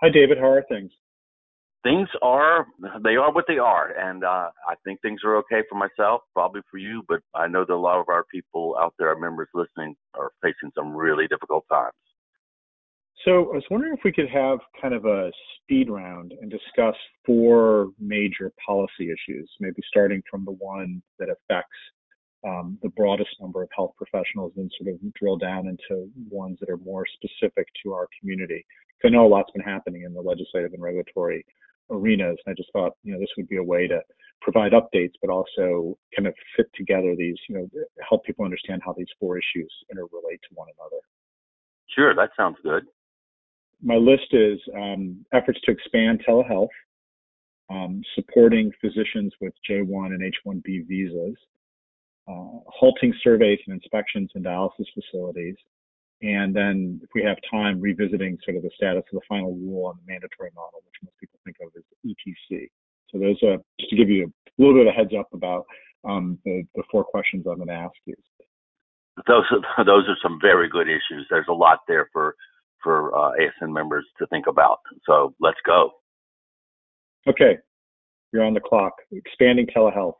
Hi, David. How are things? Things are they are what they are, and uh, I think things are okay for myself, probably for you, but I know that a lot of our people out there, our members listening, are facing some really difficult times. So I was wondering if we could have kind of a speed round and discuss four major policy issues, maybe starting from the one that affects um, the broadest number of health professionals and sort of drill down into ones that are more specific to our community. I know a lot's been happening in the legislative and regulatory arenas, and I just thought, you know, this would be a way to provide updates, but also kind of fit together these, you know, help people understand how these four issues interrelate to one another. Sure, that sounds good. My list is um, efforts to expand telehealth, um, supporting physicians with J1 and H1B visas, uh, halting surveys and inspections in dialysis facilities, and then if we have time, revisiting sort of the status of the final rule on the mandatory model, which most people think of as ETC. So those are just to give you a little bit of a heads up about um, the, the four questions I'm going to ask you. Those are, those are some very good issues. There's a lot there for for uh, ASN members to think about. So let's go. Okay, you're on the clock. Expanding telehealth.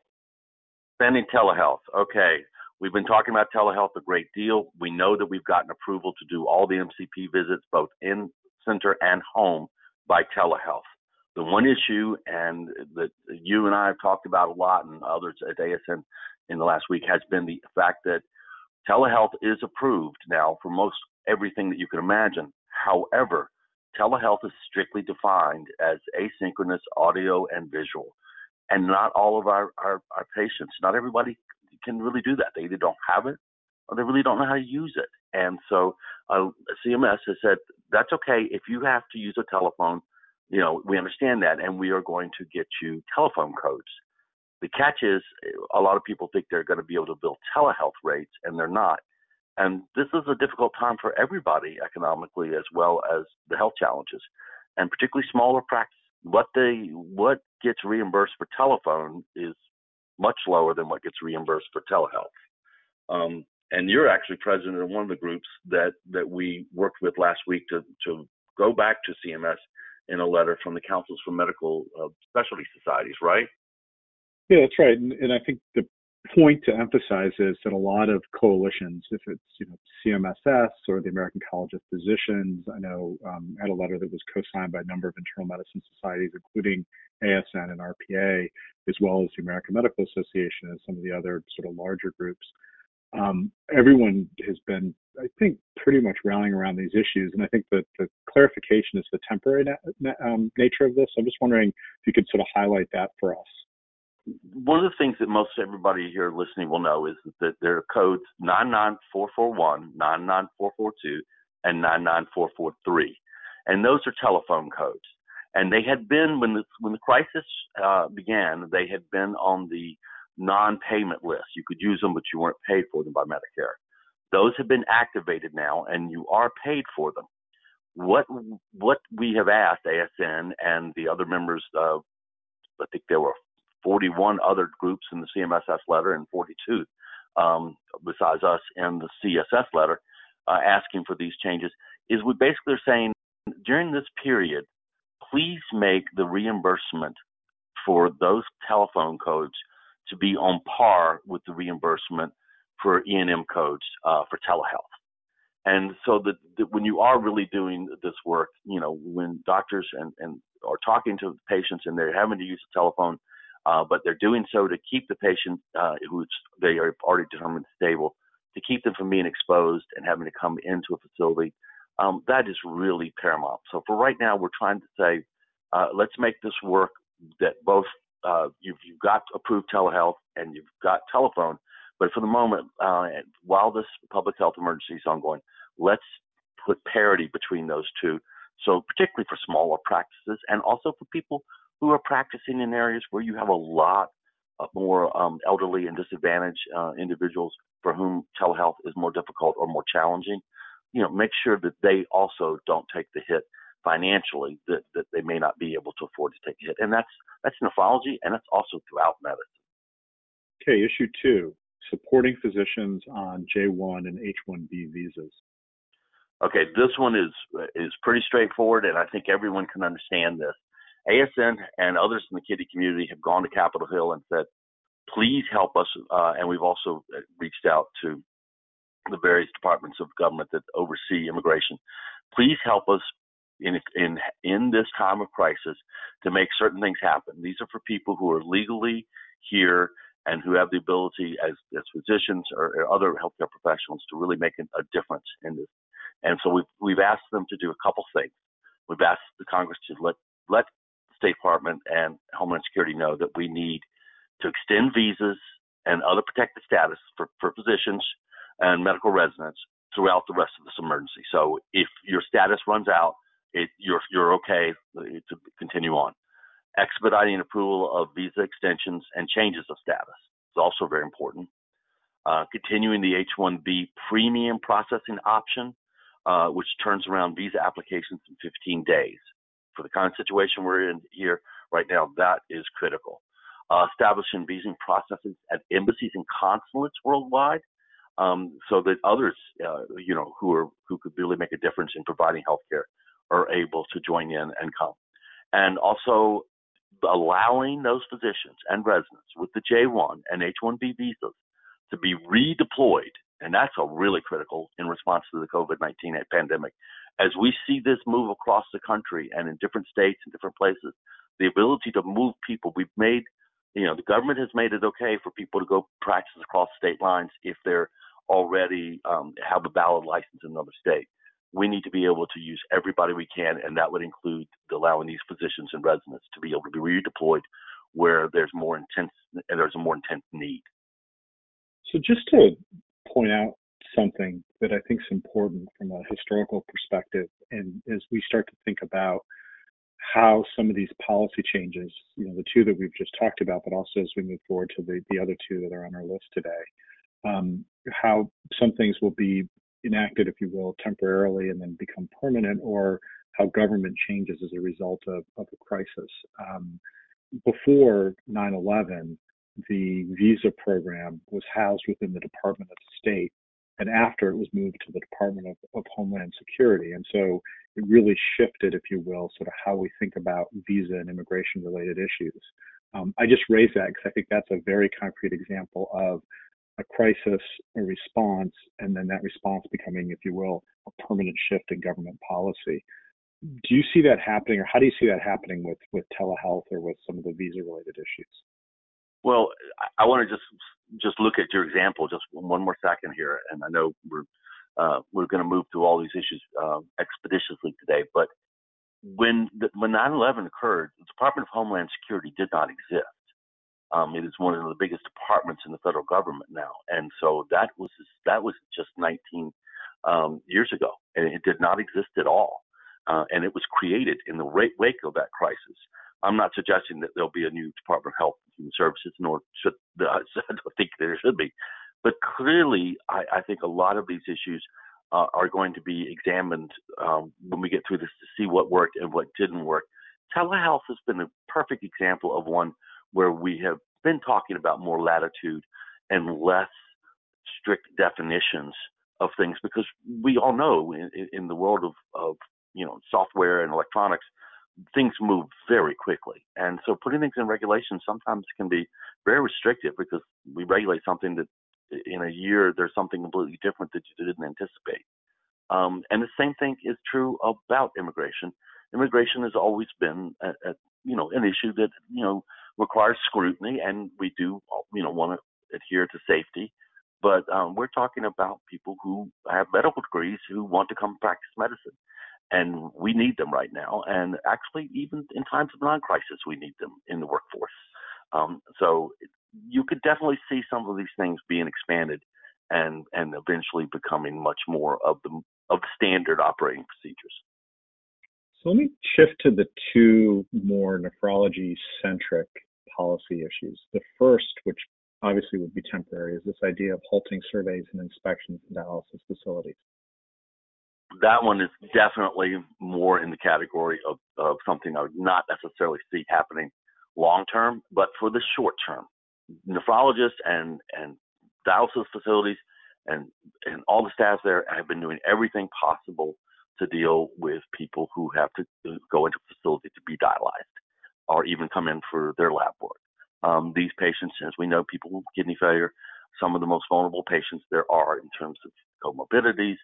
Expanding telehealth. Okay. We've been talking about telehealth a great deal. We know that we've gotten approval to do all the MCP visits, both in center and home, by telehealth. The one issue, and that you and I have talked about a lot, and others at ASN in the last week, has been the fact that telehealth is approved now for most everything that you can imagine. However, telehealth is strictly defined as asynchronous audio and visual. And not all of our, our, our patients, not everybody can really do that. They either don't have it or they really don't know how to use it. And so uh, CMS has said that's okay if you have to use a telephone. You know, we understand that, and we are going to get you telephone codes. The catch is, a lot of people think they're going to be able to bill telehealth rates, and they're not. And this is a difficult time for everybody economically, as well as the health challenges, and particularly smaller practices. What they what gets reimbursed for telephone is much lower than what gets reimbursed for telehealth. Um, and you're actually president of one of the groups that that we worked with last week to to go back to CMS in a letter from the Councils for Medical uh, Specialty Societies, right? Yeah, that's right. And, and I think the point to emphasize is that a lot of coalitions, if it's you know CMSS or the American College of Physicians, I know um, had a letter that was co-signed by a number of internal medicine societies, including ASN and RPA, as well as the American Medical Association and some of the other sort of larger groups. Um, everyone has been, I think, pretty much rallying around these issues. And I think that the clarification is the temporary na- um, nature of this. I'm just wondering if you could sort of highlight that for us. One of the things that most everybody here listening will know is that there are codes 99441, 99442, and 99443. And those are telephone codes and they had been when the when the crisis uh, began, they had been on the non-payment list. You could use them, but you weren't paid for them by Medicare. Those have been activated now, and you are paid for them. What what we have asked ASN and the other members of, I think there were 41 other groups in the CMSS letter and 42 um, besides us in the CSS letter uh, asking for these changes, is we basically are saying during this period please make the reimbursement for those telephone codes to be on par with the reimbursement for E&M codes uh, for telehealth. And so that, when you are really doing this work, you know, when doctors and, and are talking to patients and they're having to use a telephone, uh, but they're doing so to keep the patient uh, who's they are already determined stable, to keep them from being exposed and having to come into a facility um, that is really paramount. So for right now, we're trying to say, uh, let's make this work that both uh, you've, you've, got approved telehealth and you've got telephone. But for the moment, uh, while this public health emergency is ongoing, let's put parity between those two. So particularly for smaller practices and also for people who are practicing in areas where you have a lot more um, elderly and disadvantaged uh, individuals for whom telehealth is more difficult or more challenging you know, make sure that they also don't take the hit financially that, that they may not be able to afford to take a hit. And that's that's nephrology and that's also throughout medicine. Okay, issue two, supporting physicians on J1 and H1B visas. Okay, this one is is pretty straightforward, and I think everyone can understand this. ASN and others in the kidney community have gone to Capitol Hill and said, please help us. Uh, and we've also uh, reached out to the various departments of government that oversee immigration. Please help us in in in this time of crisis to make certain things happen. These are for people who are legally here and who have the ability as, as physicians or, or other healthcare professionals to really make a difference in this. And so we've we've asked them to do a couple things. We've asked the Congress to let State Department and Homeland Security know that we need to extend visas and other protected status for, for physicians and medical residents throughout the rest of this emergency. So if your status runs out, it, you're you're okay to continue on. Expediting approval of visa extensions and changes of status is also very important. Uh, continuing the H-1B premium processing option, uh, which turns around visa applications in 15 days for the of situation we're in here right now, that is critical. Uh, establishing visa processes at embassies and consulates worldwide, um, so that others, uh, you know, who are who could really make a difference in providing healthcare are able to join in and come, and also allowing those physicians and residents with the J1 and H1B visas to be redeployed, and that's a really critical in response to the COVID-19 pandemic as we see this move across the country and in different states and different places, the ability to move people, we've made, you know, the government has made it okay for people to go practice across state lines if they're already um, have a valid license in another state. We need to be able to use everybody we can, and that would include allowing these physicians and residents to be able to be redeployed where there's more intense and there's a more intense need. So just to point out something that I think is important from a historical perspective. And as we start to think about how some of these policy changes, you know, the two that we've just talked about, but also as we move forward to the, the other two that are on our list today, um, how some things will be enacted, if you will, temporarily and then become permanent, or how government changes as a result of, of a crisis. Um, before 9 11, the visa program was housed within the Department of State and after it was moved to the Department of, of, Homeland Security. And so it really shifted, if you will, sort of how we think about visa and immigration related issues. Um, I just raise that because I think that's a very concrete example of a crisis, a response, and then that response becoming, if you will, a permanent shift in government policy. Do you see that happening, or how do you see that happening with, with telehealth or with some of the visa related issues? Well, I, I want to just just look at your example just one more second here, and I know we're uh, we're going to move through all these issues uh, expeditiously today. But when the, when 9/11 occurred, the Department of Homeland Security did not exist. Um, it is one of the biggest departments in the federal government now, and so that was that was just 19 um, years ago, and it did not exist at all. Uh, and it was created in the wake of that crisis. I'm not suggesting that there'll be a new Department of Health and Human Services, nor should I don't think there should be. But clearly, I, I think a lot of these issues uh, are going to be examined um, when we get through this to see what worked and what didn't work. Telehealth has been a perfect example of one where we have been talking about more latitude and less strict definitions of things because we all know in, in the world of, of you know software and electronics things move very quickly. And so putting things in regulation sometimes can be very restrictive because we regulate something that in a year there's something completely different that you didn't anticipate. Um, and the same thing is true about immigration. Immigration has always been, a, a, you know, an issue that you know requires scrutiny, and we do, you know, want to adhere to safety. But um, we're talking about people who have medical degrees who want to come practice medicine and we need them right now. And actually, even in times of non-crisis, we need them in the workforce. Um, so you could definitely see some of these things being expanded and and eventually becoming much more of the of standard operating procedures. So let me shift to the two more nephrology centric policy issues. The first, which obviously would be temporary, is this idea of halting surveys and inspections in dialysis facilities that one is definitely more in the category of, of something I would not necessarily see happening long term, but for the short term, nephrologists and and dialysis facilities and and all the staff there have been doing everything possible to deal with people who have to go into a facility to be dialyzed or even come in for their lab work. Um, these patients, as we know, people with kidney failure, some of the most vulnerable patients there are in terms of comorbidities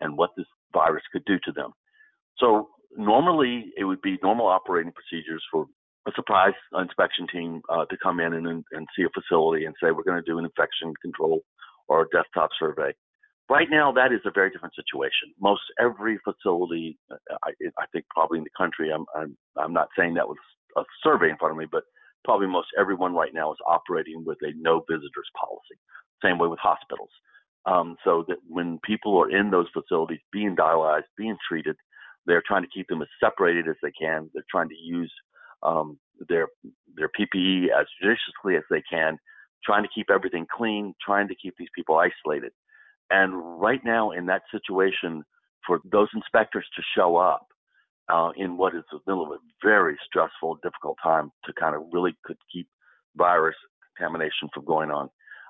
and what this virus could do to them. So normally it would be normal operating procedures for a surprise inspection team uh, to come in and, and see a facility and say we're going to do an infection control or a desktop survey. Right now, that is a very different situation. Most every facility, I, I think probably in the country, I'm, I'm, I'm not saying that with a survey in front of me, but probably most everyone right now is operating with a no visitors policy. Same way with hospitals. Um, so that when people are in those facilities being dialyzed, being treated, they're trying to keep them as separated as they can. They're trying to use um, their their PPE as judiciously as they can, trying to keep everything clean, trying to keep these people isolated. And right now, in that situation, for those inspectors to show up uh, in what is the middle of a very stressful, difficult time to kind of really could keep virus contamination from going on.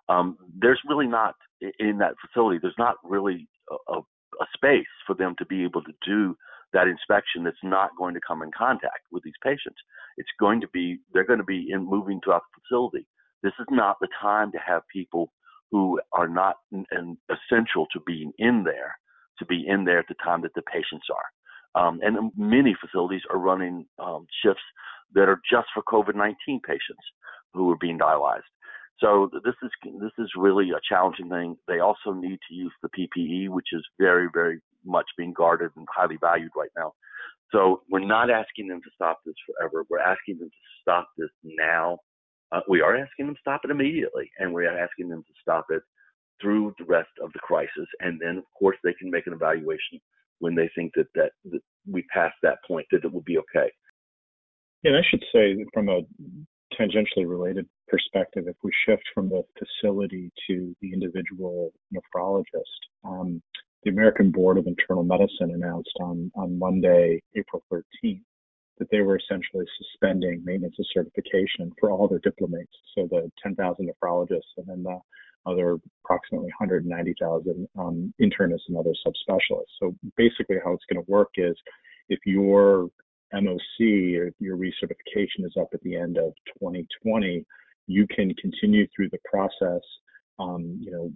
Um, there's really not in that facility. There's not really a, a space for them to be able to do that inspection that's not going to come in contact with these patients. It's going to be they're going to be in moving throughout the facility. This is not the time to have people who are not essential to being in there to be in there at the time that the patients are. Um, and many facilities are running um, shifts that are just for COVID-19 patients who are being dialyzed. So this is this is really a challenging thing. They also need to use the PPE, which is very very much being guarded and highly valued right now. So we're not asking them to stop this forever. We're asking them to stop this now. Uh, we are asking them to stop it immediately, and we're asking them to stop it through the rest of the crisis. And then, of course, they can make an evaluation when they think that, that, that we pass that point that it will be okay. And I should say from a tangentially related perspective, if we shift from the facility to the individual nephrologist, um, the American Board of Internal Medicine announced on, on Monday, April 13th, that they were essentially suspending maintenance of certification for all their diplomates. So the 10,000 nephrologists and then the other approximately 190,000 um, internists and other subspecialists. So basically, how it's going to work is if your MOC or your recertification is up at the end of 2020, you can continue through the process. Um, you know,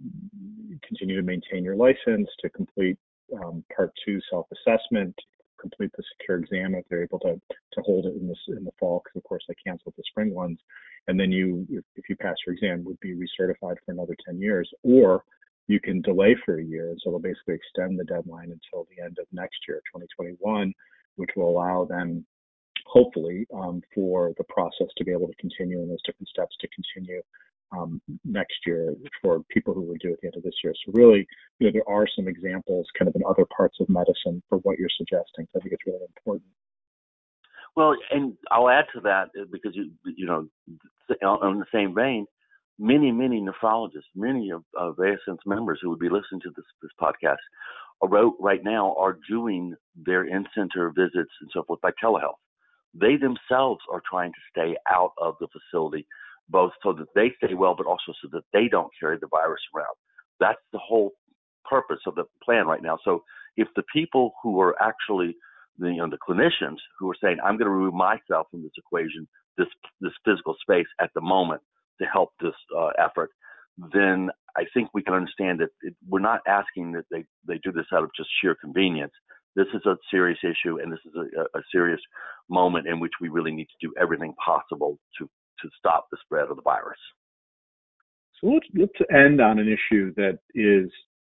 continue to maintain your license to complete um, part two self-assessment, complete the secure exam if they're able to to hold it in this in the fall because of course they canceled the spring ones and then you if, if you pass your exam would be recertified for another 10 years or you can delay for a year and so they'll basically extend the deadline until the end of next year 2021 which will allow them hopefully um, for the process to be able to continue and those different steps to continue um, next year for people who would do at the end of this year. So really, you know, there are some examples kind of in other parts of medicine for what you're suggesting. So I think it's really important. Well, and I'll add to that uh, because you you know, on the same vein, many many nephrologists, many of, of ASN's members who would be listening to this this podcast, are, right now are doing their in-center visits and so forth by telehealth. They themselves are trying to stay out of the facility both so that they stay well, but also so that they don't carry the virus around. That's the whole purpose of the plan right now. So if the people who are actually the, you know, the clinicians who are saying, I'm going to remove myself from this equation, this this physical space at the moment to help this uh, effort, then I think we can understand that it, we're not asking that they, they do this out of just sheer convenience. This is a serious issue, and this is a, a serious moment in which we really need to do everything possible to to stop the spread of the virus. So let's, let's end on an issue that is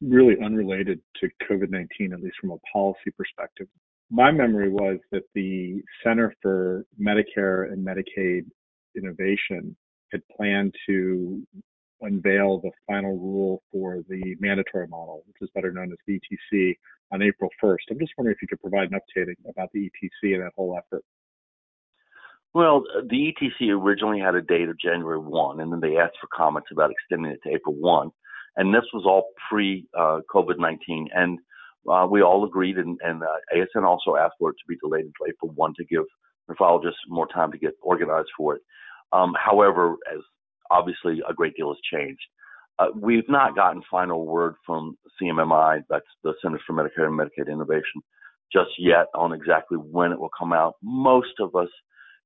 really unrelated to COVID 19, at least from a policy perspective. My memory was that the Center for Medicare and Medicaid Innovation had planned to unveil the final rule for the mandatory model, which is better known as ETC, on April 1st. I'm just wondering if you could provide an update about the ETC and that whole effort. Well, the ETC originally had a date of January 1, and then they asked for comments about extending it to April 1. And this was all pre uh, COVID 19. And uh, we all agreed, and, and uh, ASN also asked for it to be delayed until April 1 to give nephrologists more time to get organized for it. Um, however, as obviously a great deal has changed. uh, we've not gotten final word from CMMI, that's the Centers for Medicare and Medicaid Innovation, just yet on exactly when it will come out. Most of us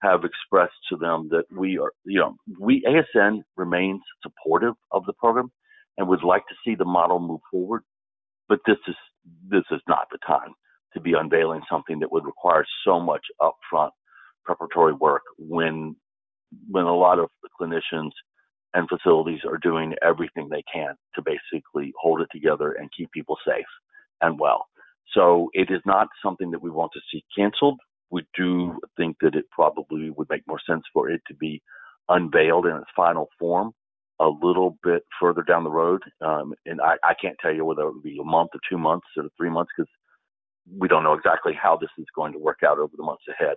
have expressed to them that we are, you know, we ASN remains supportive of the program and would like to see the model move forward, but this is this is not the time to be unveiling something that would require so much upfront preparatory work when when a lot of the clinicians and facilities are doing everything they can to basically hold it together and keep people safe and well. So it is not something that we want to see canceled. We do think that it probably would make more sense for it to be unveiled in its final form a little bit further down the road. Um, and I, I can't tell you whether it would be a month or two months or three months because we don't know exactly how this is going to work out over the months ahead.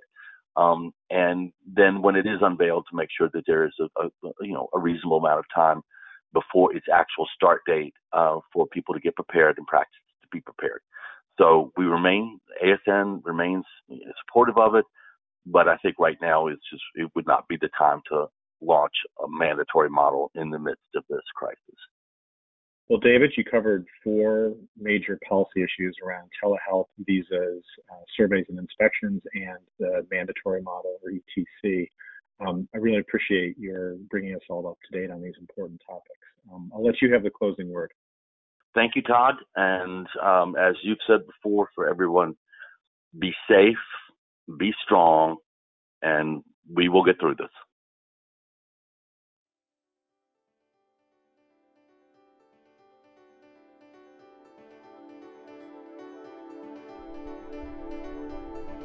Um, and then when it is unveiled, to make sure that there is a, a you know a reasonable amount of time before its actual start date uh, for people to get prepared and practice to be prepared. So we remain ASN remains supportive of it, but I think right now it's just it would not be the time to launch a mandatory model in the midst of this crisis. Well, David, you covered four major policy issues around telehealth, visas, uh, surveys and inspections, and the mandatory model or ETC. Um, I really appreciate your bringing us all up to date on these important topics. Um, I'll let you have the closing word. Thank you, Tod. And um, as you've said before, for everyone, be safe, be strong, and we will get through this.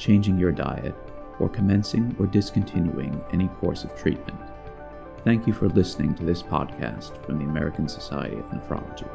changing your diet, or commencing or discontinuing any course of treatment. Thank you for listening to this podcast from the American Society of Nephrology.